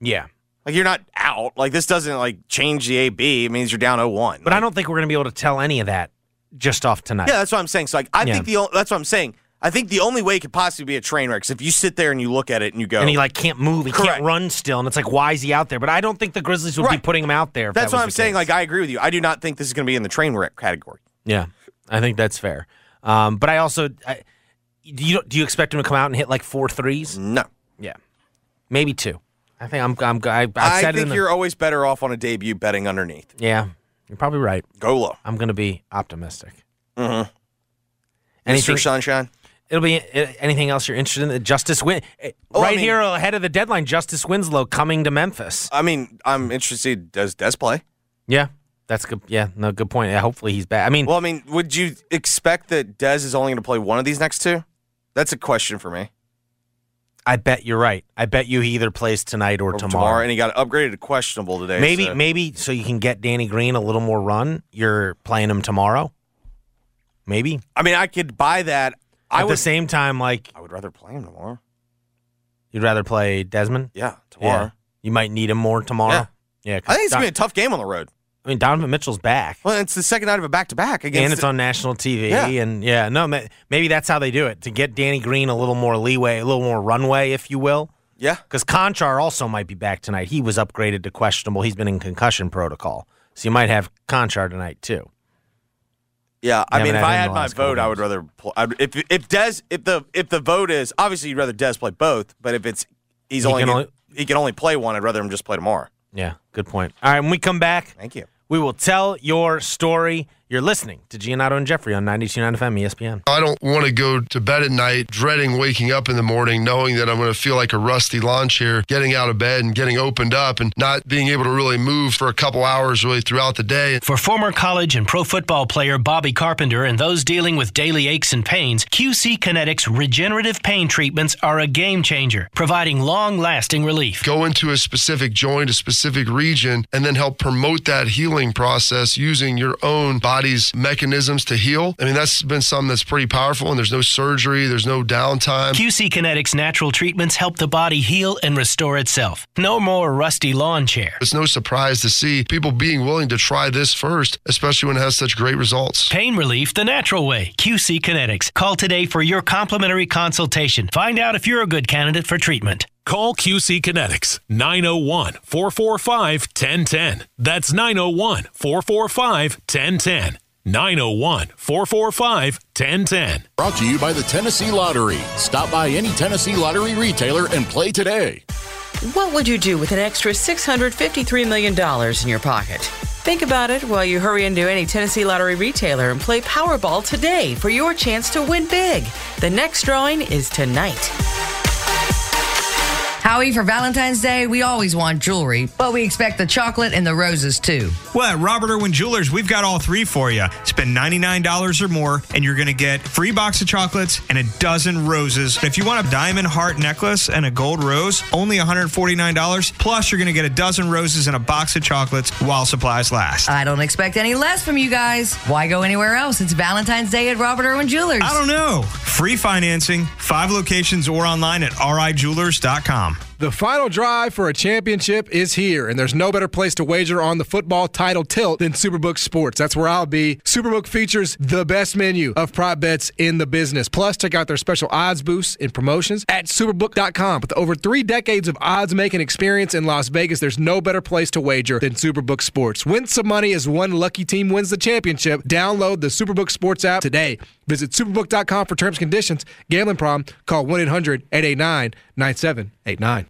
Yeah. Like you're not out. Like this doesn't like change the AB. It means you're down 0-1. But I don't think we're going to be able to tell any of that just off tonight. Yeah, that's what I'm saying. So like I Yeah. think the o- that's what I'm saying. I think the only way it could possibly be a train wreck is if you sit there and you look at it and you go, and he like can't move, he Correct. can't run still, and it's like why is he out there? But I don't think the Grizzlies would be putting him out there. That's that what I'm saying. case. Like I agree with you. I do not think this is going to be in the train wreck category. yeah, I think that's fair. Um, but I also, I, do you do you expect him to come out and hit like four threes? No. Yeah, maybe two. I think I'm. I'm. I, I, I, said it in think the- you're always better off on a debut betting underneath. Yeah, you're probably right. Go low. I'm going to be optimistic. Mm-hmm. Anything- Mr. Sunshine. It'll be uh, anything else you're interested in. Justise Win uh, Oh, I right mean- here ahead of the deadline. Justise Winslow coming to Memphis. I mean, I'm interested. Does Des play? Yeah, that's good. Yeah, no, good point. Yeah, hopefully he's back. I mean, Well, I mean, would you expect that Des is only going to play one of these next two? That's a question for me. I bet you're right. I bet you he either plays tonight or, Or tomorrow. and he got upgraded to questionable today. Maybe, so- maybe so you can get Danny Green a little more run. You're playing him tomorrow. Maybe. I mean, I could buy that. I At would. the same time, like I would rather play him tomorrow. you'd rather play Desmond. Yeah, tomorrow. Yeah. You might need him more tomorrow. Yeah, I think it's gonna be a tough game on the road. I mean, Donovan Mitchell's back. Well, it's the second night of a back to back against. and it's on national TV. Yeah. And yeah, no, ma- maybe that's how they do it to get Danny Green a little more leeway, a little more runway, if you will. Yeah. Because Konchar also might be back tonight. He was upgraded to questionable. He's been in concussion protocol. So you might have Konchar tonight, too. Yeah, I mean, if I had my vote, I would rather play. If if Des, if the if the vote is obviously you'd rather Des play both, but if it's he's He only, can only- he can only play one, I'd rather him just play tomorrow. Yeah, good point. All right, when we come back, Thank you. we will tell your story. You're listening to Giannotto and Jeffrey on 92.9 FM ESPN. I don't want to go to bed at night dreading waking up in the morning, knowing that I'm going to feel like a rusty lawn chair, getting out of bed and getting opened up and not being able to really move for a couple hours really throughout the day. For former college and pro football player Bobby Carpenter and those dealing with daily aches and pains, QC Kinetics regenerative pain treatments are a game changer, providing long lasting relief. Go into a specific joint, a specific region, and then help promote that healing process using your own body's mechanisms to heal. I mean, that's been something that's pretty powerful, and there's no surgery, there's no downtime. QC Kinetics natural treatments help the body heal and restore itself. No more rusty lawn chair. It's no surprise to see people being willing to try this first, especially when it has such great results. Pain relief the natural way. QC Kinetics. Call today for your complimentary consultation. Find out if you're a good candidate for treatment. Call QC Kinetics 901 445 1010. That's 901 445 1010. 901 445 1010. Brought to you by the Tennessee Lottery. Stop by any Tennessee Lottery retailer and play today. What would you do with an extra $653 million in your pocket? Think about it while you hurry into any Tennessee Lottery retailer and play Powerball today for your chance to win big. The next drawing is tonight. Howie, for Valentine's Day, we always want jewelry, but we expect the chocolate and the roses too. Well, at Robert Irwin Jewelers, we've got all three for you. Spend $99 or more, and you're going to get free box of chocolates and a dozen roses. If you want a diamond heart necklace and a gold rose, only $149. Plus, you're going to get a dozen roses and a box of chocolates while supplies last. I don't expect any less from you guys. Why go anywhere else? It's Valentine's Day at Robert Irwin Jewelers. I don't know. Free financing, five locations or online at rijewelers.com com. The final drive for a championship is here, and there's no better place to wager on the football title tilt than Superbook Sports. That's where I'll be. Superbook features the best menu of prop bets in the business. Plus, check out their special odds boosts and promotions at superbook.com. With over three decades of odds making experience in Las Vegas, there's no better place to wager than Superbook Sports. Win some money as one lucky team wins the championship. Download the Superbook Sports app today. Visit superbook.com for terms and conditions. Gambling problem? Call 1 800 889 9789.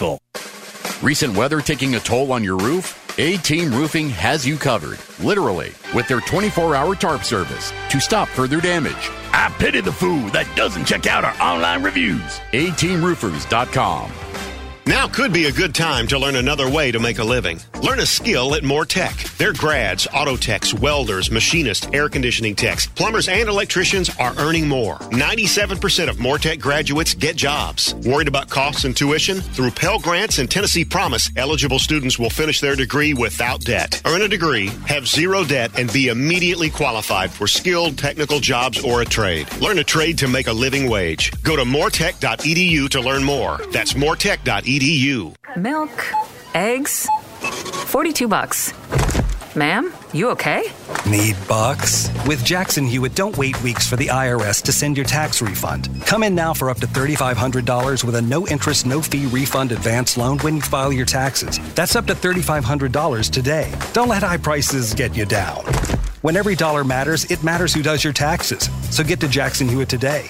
Recent weather taking a toll on your roof? A Team Roofing has you covered, literally, with their 24 hour tarp service to stop further damage. I pity the fool that doesn't check out our online reviews. ATeamRoofers.com. Now could be a good time to learn another way to make a living. Learn a skill at Moore Tech. Their grads, auto techs, welders, machinists, air conditioning techs, plumbers, and electricians are earning more. 97% of Moore Tech graduates get jobs. Worried about costs and tuition? Through Pell Grants and Tennessee Promise, eligible students will finish their degree without debt. Earn a degree, have zero debt, and be immediately qualified for skilled technical jobs or a trade. Learn a trade to make a living wage. Go to mooretech.edu to learn more. That's mooretech.edu. Milk, eggs, 42 bucks. Ma'am, you okay? Need bucks? With Jackson Hewitt, don't wait weeks for the IRS to send your tax refund. Come in now for up to $3,500 with a no interest, no fee refund advance loan when you file your taxes. That's up to $3,500 today. Don't let high prices get you down. When every dollar matters, it matters who does your taxes. So get to Jackson Hewitt today.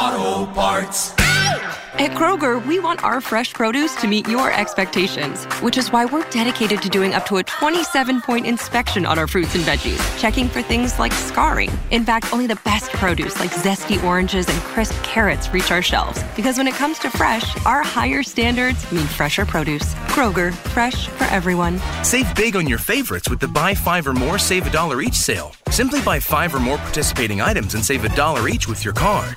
Auto Parts. At Kroger, we want our fresh produce to meet your expectations, which is why we're dedicated to doing up to a 27 point inspection on our fruits and veggies, checking for things like scarring. In fact, only the best produce like zesty oranges and crisp carrots reach our shelves. Because when it comes to fresh, our higher standards mean fresher produce. Kroger, fresh for everyone. Save big on your favorites with the buy five or more, save a dollar each sale. Simply buy five or more participating items and save a dollar each with your card.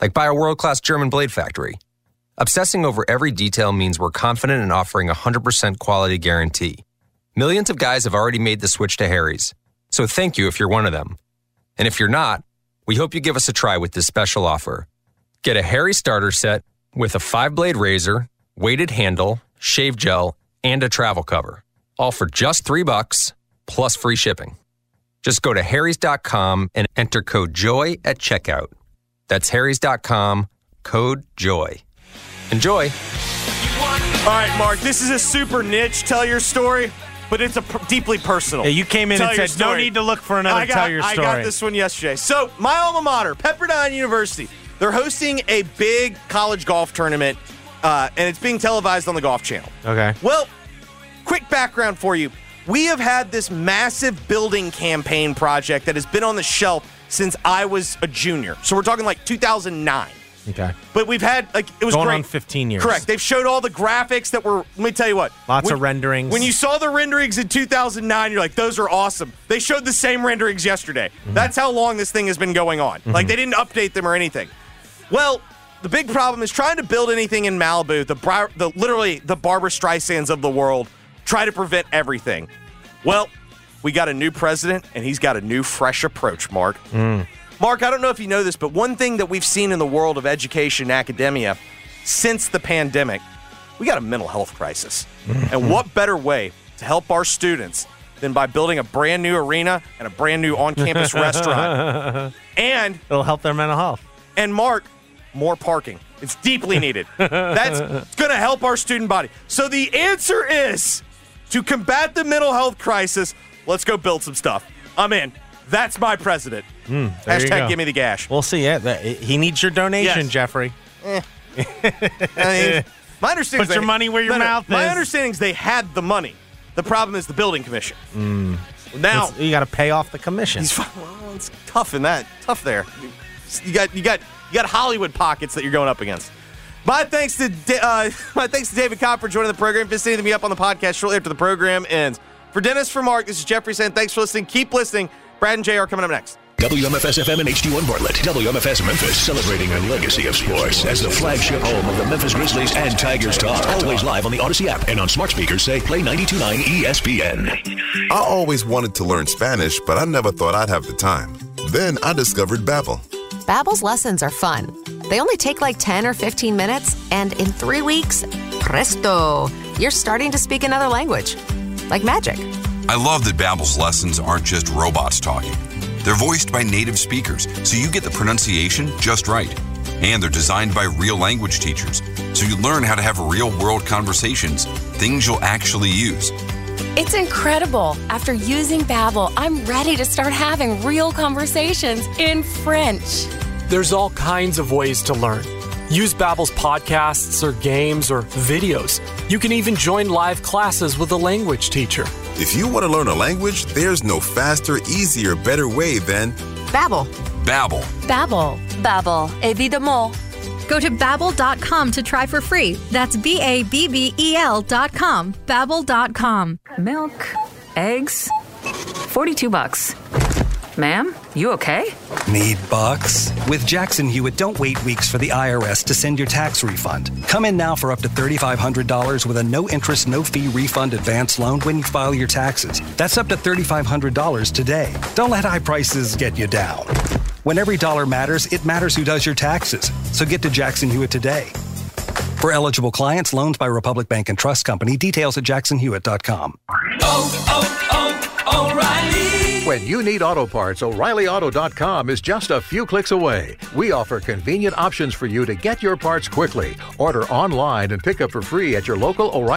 like by a world class German blade factory. Obsessing over every detail means we're confident in offering a 100% quality guarantee. Millions of guys have already made the switch to Harry's, so thank you if you're one of them. And if you're not, we hope you give us a try with this special offer. Get a Harry starter set with a five blade razor, weighted handle, shave gel, and a travel cover, all for just three bucks plus free shipping. Just go to harrys.com and enter code JOY at checkout. That's harrys.com, code JOY. Enjoy. All right, Mark, this is a super niche tell your story, but it's a pr- deeply personal. Yeah, you came in Tell and said, "No need to look for another I got, tell your story. I got this one yesterday. So, my alma mater, Pepperdine University, they're hosting a big college golf tournament uh, and it's being televised on the Golf Channel. Okay. Well, quick background for you. We have had this massive building campaign project that has been on the shelf since I was a junior. So we're talking like 2009. Okay. But we've had like it was Going great. on 15 years. Correct. They've showed all the graphics that were. Let me tell you what. Lots when- of renderings. When you saw the renderings in 2009, you're like, those are awesome. They showed the same renderings yesterday. Mm-hmm. That's how long this thing has been going on. Like they didn't update them or anything. Well, the big problem is trying to build anything in Malibu. The, the literally the Barbara Streisands of the world try to prevent everything. Well, we got a new president, and he's got a new, fresh approach. Mark. Mm. Mark, I don't know if you know this, but one thing that we've seen in the world of education and academia since the pandemic, we got a mental health crisis. and what better way to help our students than by building a brand new arena and a brand new on campus restaurant? And it'll help their mental health. And Mark, more parking. It's deeply needed. That's going to help our student body. So the answer is to combat the mental health crisis, let's go build some stuff. I'm in. That's my president. Mm, Hashtag give me the gash. We'll see. Yeah, that- he needs your donation, Yes. Jeffrey. Eh. I mean, my understanding Put your money where your mouth My is. understanding is they had the money. The problem is the building commission. Mm. Now It's- you got to pay off the commission. He's well, it's tough in that. Tough there. You got you got you got Hollywood pockets that you're going up against. My thanks to uh, my thanks to David Kopp for joining the program. Visiting me up on the podcast shortly after the program ends. For Dennis, for Mark, this is Jeffrey saying thanks for listening. Keep listening. Brad and Jay are coming up next. WMFS FM and HD1 Bartlett. WMFS Memphis, celebrating a legacy of sports as the flagship home of the Memphis Grizzlies and Tigers Talk. Always live on the Audacy app and on smart speakers say play 92.9 ESPN. I always wanted to learn Spanish, but I never thought I'd have the time. Then I discovered Babbel. Babbel's lessons are fun. They only take like 10 or 15 minutes, and in three weeks, presto, you're starting to speak another language. Like magic. I love that Babbel's lessons aren't just robots talking. They're voiced by native speakers, so you get the pronunciation just right. And they're designed by real language teachers, so you learn how to have real world conversations, things you'll actually use. It's incredible. After using Babbel, I'm ready to start having real conversations in French. There's all kinds of ways to learn. Use Babbel's podcasts or games or videos. You can even join live classes with a language teacher. If you want to learn a language, there's no faster, easier, better way than Babbel. Babbel. Babbel. Babbel. Évidemment. Go to babbel.com to try for free. That's B A B B E L dot com. Babbel.com. Milk, eggs, 42 bucks. Ma'am, you okay? Need bucks? With Jackson Hewitt, don't wait weeks for the IRS to send your tax refund. Come in now for up to $3,500 with a no interest, no fee refund advance loan when you file your taxes. That's up to $3,500 today. Don't let high prices get you down. When every dollar matters, it matters who does your taxes. So get to Jackson Hewitt today. For eligible clients, loans by Republic Bank and Trust Company. Details at jacksonhewitt.com. When you need auto parts, O'ReillyAuto.com is just a few clicks away. We offer convenient options for you to get your parts quickly. Order online and pick up for free at your local O'Reilly.